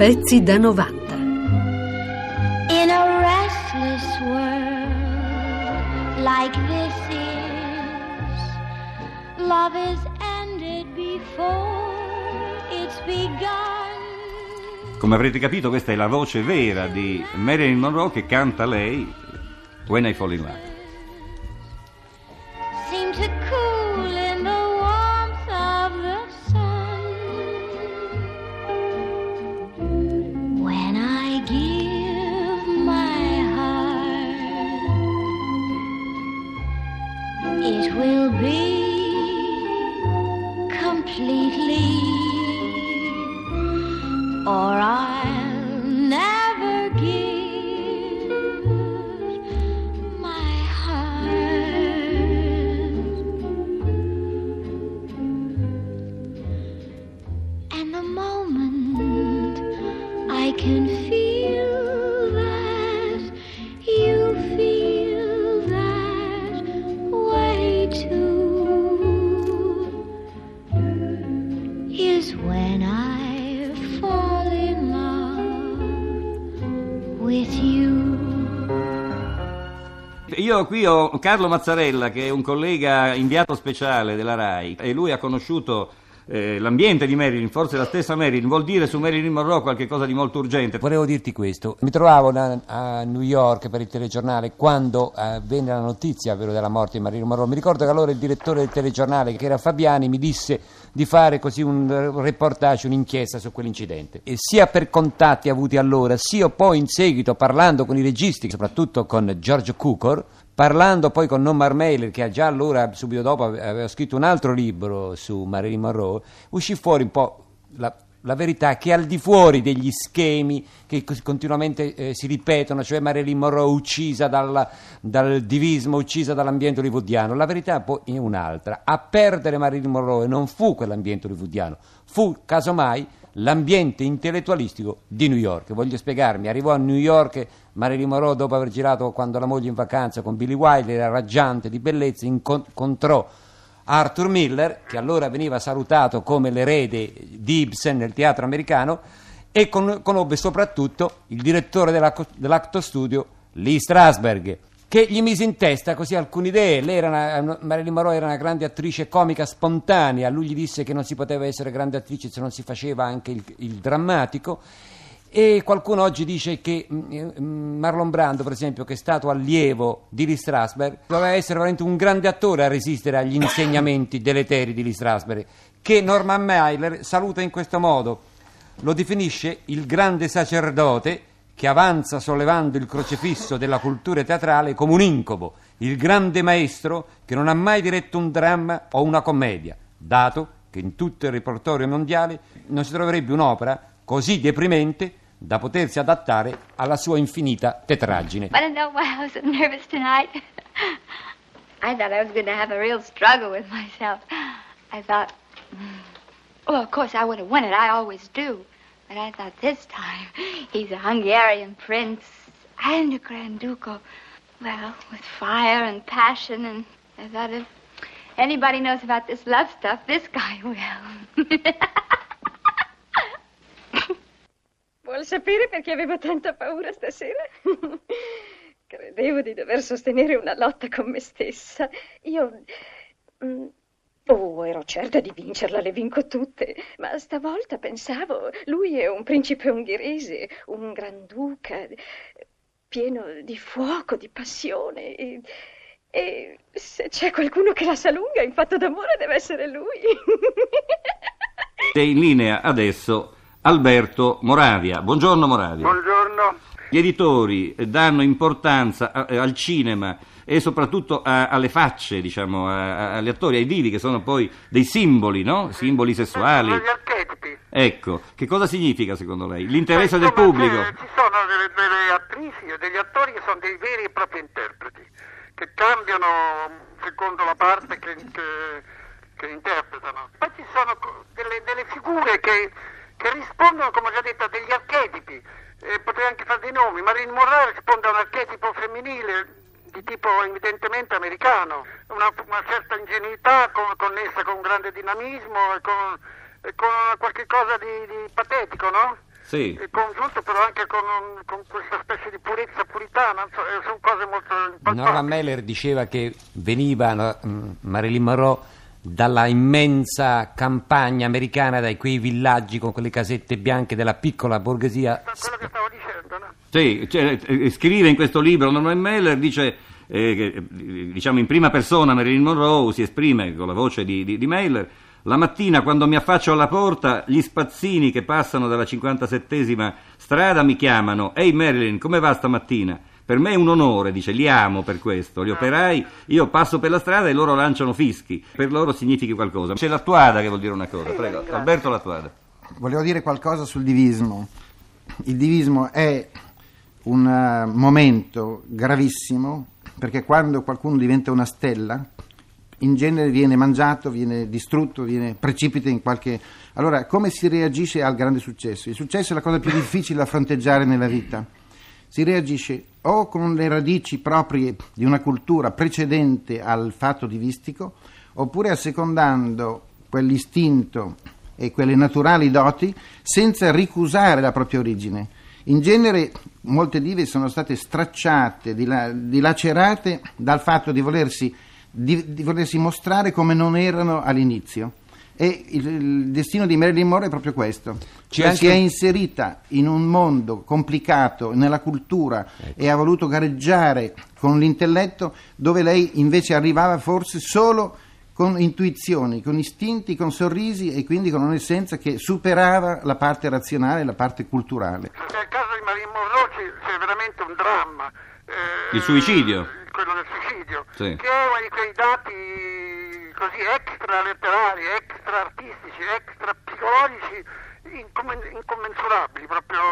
Pezzi da 90. In a restless world like this is, love is ended before it's begun. Come avrete capito, questa è la voce vera di Marilyn Monroe che canta lei When I Fall in Love. Completely, or I'll Io qui ho Carlo Mazzarella che è un collega inviato speciale della RAI e lui ha conosciuto eh, l'ambiente di Marilyn, forse la stessa Marilyn, vuol dire su Marilyn Monroe qualcosa di molto urgente. Volevo dirti questo, mi trovavo da- a New York per il telegiornale quando eh, venne la notizia vero, della morte di Marilyn Monroe. Mi ricordo che allora il direttore del telegiornale, che era Fabiani, mi disse di fare così un reportage, un'inchiesta su quell'incidente. E sia per contatti avuti allora, sia poi in seguito parlando con i registi, soprattutto con George Cukor, parlando poi con Nomar Mailer, che già allora, subito dopo, ave- aveva scritto un altro libro su Marilyn Monroe, uscì fuori un po' la, la verità che al di fuori degli schemi che continuamente eh, si ripetono, cioè Marilyn Monroe uccisa dalla- dal divismo, uccisa dall'ambiente hollywoodiano, la verità poi è un'altra. A perdere Marilyn Monroe non fu quell'ambiente hollywoodiano, fu casomai l'ambiente intellettualistico di New York. Voglio spiegarmi, arrivò a New York Marilyn Monroe dopo aver girato quando la moglie in vacanza con Billy Wilder, era raggiante di bellezza, incon- incontrò Arthur Miller, che allora veniva salutato come l'erede di Ibsen nel teatro americano, e con- conobbe soprattutto il direttore della- dell'Acto Studio, Lee Strasberg, che gli mise in testa così alcune idee. Lei era una, Marilyn Monroe era una grande attrice comica spontanea, lui gli disse che non si poteva essere grande attrice se non si faceva anche il, il drammatico. E qualcuno oggi dice che mm, Marlon Brando, per esempio, che è stato allievo di Lee Strasberg, doveva essere veramente un grande attore a resistere agli insegnamenti deleteri di Lee Strasberg, che Norman Mailer saluta in questo modo. Lo definisce il grande sacerdote che avanza sollevando il crocefisso della cultura teatrale come un incubo, il grande maestro che non ha mai diretto un dramma o una commedia, dato che in tutto il repertorio mondiale non si troverebbe un'opera così deprimente da potersi adattare alla sua infinita tetraggine. Want to know why I was so nervous tonight? I thought I was going to have a real struggle with myself. I thought, mm, well, of course I would have won it. I always do. But I thought this time he's a Hungarian prince and a Grand Ducal. Well, with fire and passion, and I thought if anybody knows about this love stuff, this guy will. Vuol sapere perché avevo tanta paura stasera? Credevo di dover sostenere una lotta con me stessa. Io. mm, Oh, ero certa di vincerla, le vinco tutte. Ma stavolta pensavo, lui è un principe ungherese, un granduca, pieno di fuoco, di passione. E, e se c'è qualcuno che la sa lunga in fatto d'amore deve essere lui. È in linea adesso Alberto Moravia. Buongiorno Moravia. Buongiorno. Gli editori danno importanza a- al cinema e soprattutto a- alle facce, diciamo, a- a- agli attori, ai vivi, che sono poi dei simboli, no? Simboli sessuali. Sono gli archetipi. Ecco, che cosa significa secondo lei? L'interesse del pubblico? c'è- Ci sono delle, delle attrici e degli attori che sono dei veri e propri interpreti, che cambiano secondo la parte che, che- che interpretano. Poi ci sono delle, delle figure che, che rispondono, come ho già detto, a degli archetipi. Eh, potrei anche fare dei nomi. Marilyn Monroe risponde a un archetipo femminile, di tipo evidentemente americano, una, una certa ingenuità con- connessa con un grande dinamismo e con, e con qualche cosa di, di patetico, no? Sì. E congiunto però anche con, con questa specie di purezza puritana, non so, eh, sono cose molto impattanti. Norman Mailer diceva che veniva mm, Marilyn Monroe dalla immensa campagna americana, da quei villaggi con quelle casette bianche della piccola borghesia. quello che stavo dicendo, no? Sì, cioè, eh, scrive in questo libro Norman Mailer, dice, eh, che, eh, diciamo in prima persona Marilyn Monroe, si esprime con la voce di, di, di Mailer, la mattina quando mi affaccio alla porta, gli spazzini che passano dalla 57esima strada mi chiamano, ehi Marilyn, come va stamattina? Per me è un onore, dice, li amo per questo, gli operai, io passo per la strada e loro lanciano fischi, per loro significhi qualcosa. C'è l'attuada che vuol dire una cosa, prego, Alberto l'attuada. Volevo dire qualcosa sul divismo. Il divismo è un eh, momento gravissimo perché quando qualcuno diventa una stella, in genere viene mangiato, viene distrutto, viene precipita in qualche... Allora, come si reagisce al grande successo? Il successo è la cosa più difficile da fronteggiare nella vita. Si reagisce o con le radici proprie di una cultura precedente al fatto divistico, oppure assecondando quell'istinto e quelle naturali doti senza ricusare la propria origine. In genere molte dive sono state stracciate, dila- dilacerate dal fatto di volersi, di- di volersi mostrare come non erano all'inizio. E il, il destino di Marilyn Monroe è proprio questo. C'è Cioè, anche- Si è inserita in un mondo complicato nella cultura Ecco. e ha voluto gareggiare con l'intelletto dove lei invece arrivava forse solo con intuizioni, con istinti, con sorrisi e quindi con un'essenza che superava la parte razionale e la parte culturale. Nel caso di Marilyn Monroe c'è, c'è veramente un dramma. eh, Il suicidio. Quello del suicidio. Sì. Che è uno di quei dati così extra letterari, extra artistici, extra psicologici, incommen- incommensurabili, proprio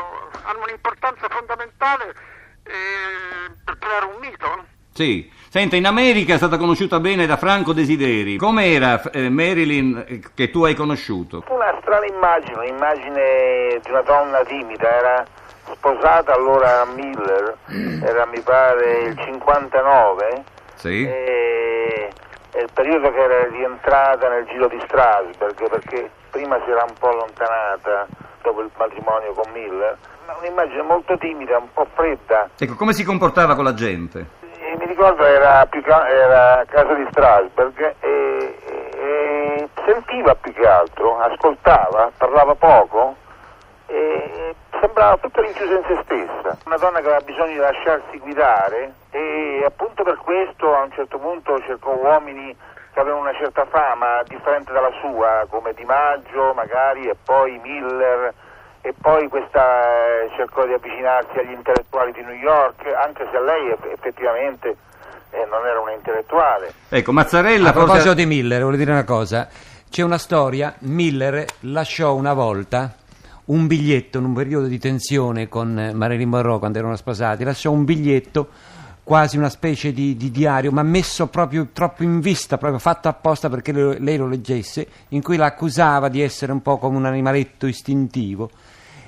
hanno un'importanza fondamentale eh, per creare un mito. Sì. Senta, in America è stata conosciuta bene da Franco Desideri. Com'era eh, Marilyn eh, che tu hai conosciuto? Una strana immagine, un'immagine di una donna timida, era sposata allora a Miller, era mi pare il 59, Sì. e è il periodo che era rientrata nel giro di Strasberg perché prima si era un po' allontanata dopo il matrimonio con Miller, ma un'immagine molto timida, un po' fredda. Ecco, come si comportava con la gente? Ricordo era, era a casa di Strasberg e, e sentiva più che altro, ascoltava, parlava poco e sembrava tutta rinchiusa in se stessa. Una donna che aveva bisogno di lasciarsi guidare e appunto per questo a un certo punto cercò uomini che avevano una certa fama differente dalla sua, come Di Maggio magari e poi Miller e poi questa eh, cercò di avvicinarsi agli intellettuali di New York, anche se lei eff- effettivamente eh, non era una intellettuale. Ecco, Mazzarella A proposito forse... di Miller, volevo dire una cosa. C'è una storia, Miller lasciò una volta un biglietto in un periodo di tensione con eh, Marilyn Monroe quando erano sposati, lasciò un biglietto quasi una specie di, di diario, ma messo proprio troppo in vista, proprio fatto apposta perché lo- lei lo leggesse, in cui la accusava di essere un po' come un animaletto istintivo.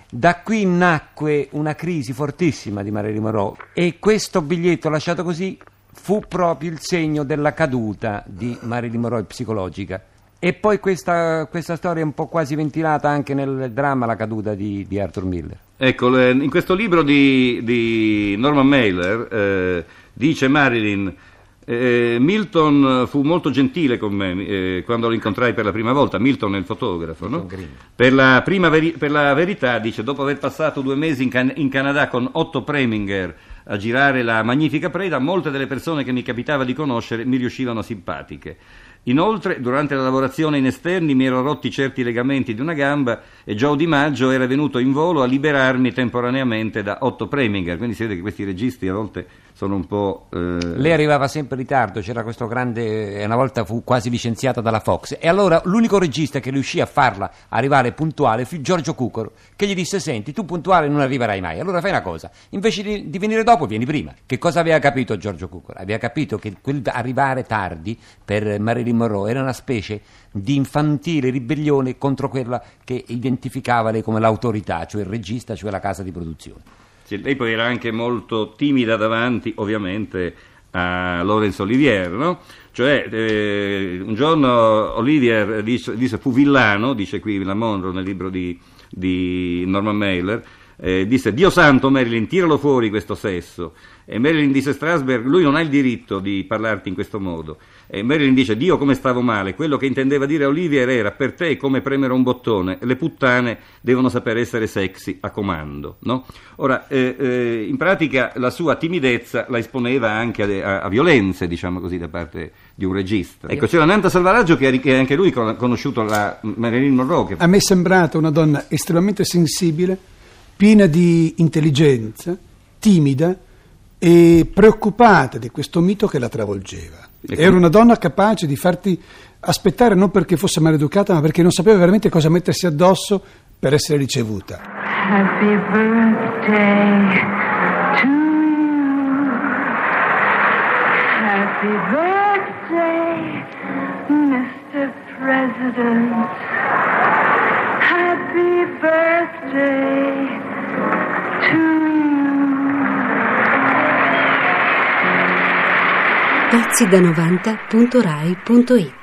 Da qui nacque una crisi fortissima di Marilyn Monroe e questo biglietto lasciato così fu proprio il segno della caduta di Marilyn Monroe psicologica. E poi questa, questa storia è un po' quasi ventilata anche nel dramma La caduta di, di Arthur Miller. Ecco, in questo libro di, di Norman Mailer eh, dice Marilyn, eh, Milton fu molto gentile con me eh, quando lo incontrai per la prima volta, Milton è il fotografo, no? per, la prima veri- per la verità, dice, dopo aver passato due mesi in, Can- in Canada con Otto Preminger a girare la magnifica preda, molte delle persone che mi capitava di conoscere mi riuscivano simpatiche. Inoltre, durante la lavorazione in esterni mi ero rotti certi legamenti di una gamba e Joe Di Maggio era venuto in volo a liberarmi temporaneamente da Otto Preminger, quindi si vede che questi registi a volte sono un po'... eh, Lei arrivava sempre in ritardo, c'era questo grande. e Una volta fu quasi licenziata dalla Fox. E allora l'unico regista che riuscì a farla arrivare puntuale fu Giorgio Cucoro, che gli disse: Senti, tu puntuale non arriverai mai. Allora fai una cosa, invece di, di venire dopo, vieni prima. Che cosa aveva capito Giorgio Cucoro? Aveva capito che arrivare tardi per Marilyn Monroe era una specie di infantile ribellione contro quella che identificava lei come l'autorità, cioè il regista, cioè la casa di produzione. Sì, lei poi era anche molto timida davanti, ovviamente, a Laurence Olivier, no? Cioè, eh, un giorno Olivier dice, dice, fu villano, dice qui la Monroe nel libro di, di Norman Mailer, eh, disse Dio santo Marilyn tiralo fuori questo sesso. E Marilyn disse Strasberg lui non ha il diritto di parlarti in questo modo. E Marilyn dice Dio come stavo male? Quello che intendeva dire Olivier era per te è come premere un bottone. Le puttane devono sapere essere sexy a comando no? ora eh, eh, in pratica la sua timidezza la esponeva anche a, a, a, violenze diciamo così da parte di un regista. Ecco c'era Nanta Salvaraggio che, che anche lui ha conosciuto la Marilyn Monroe che... a me è sembrata una donna estremamente sensibile piena di intelligenza, timida e preoccupata di questo mito che la travolgeva. Era una donna capace di farti aspettare non perché fosse maleducata, ma perché non sapeva veramente cosa mettersi addosso per essere ricevuta. Happy birthday to you. Happy birthday, Mr. President. Happy birthday. Pezzi da 90.rai.it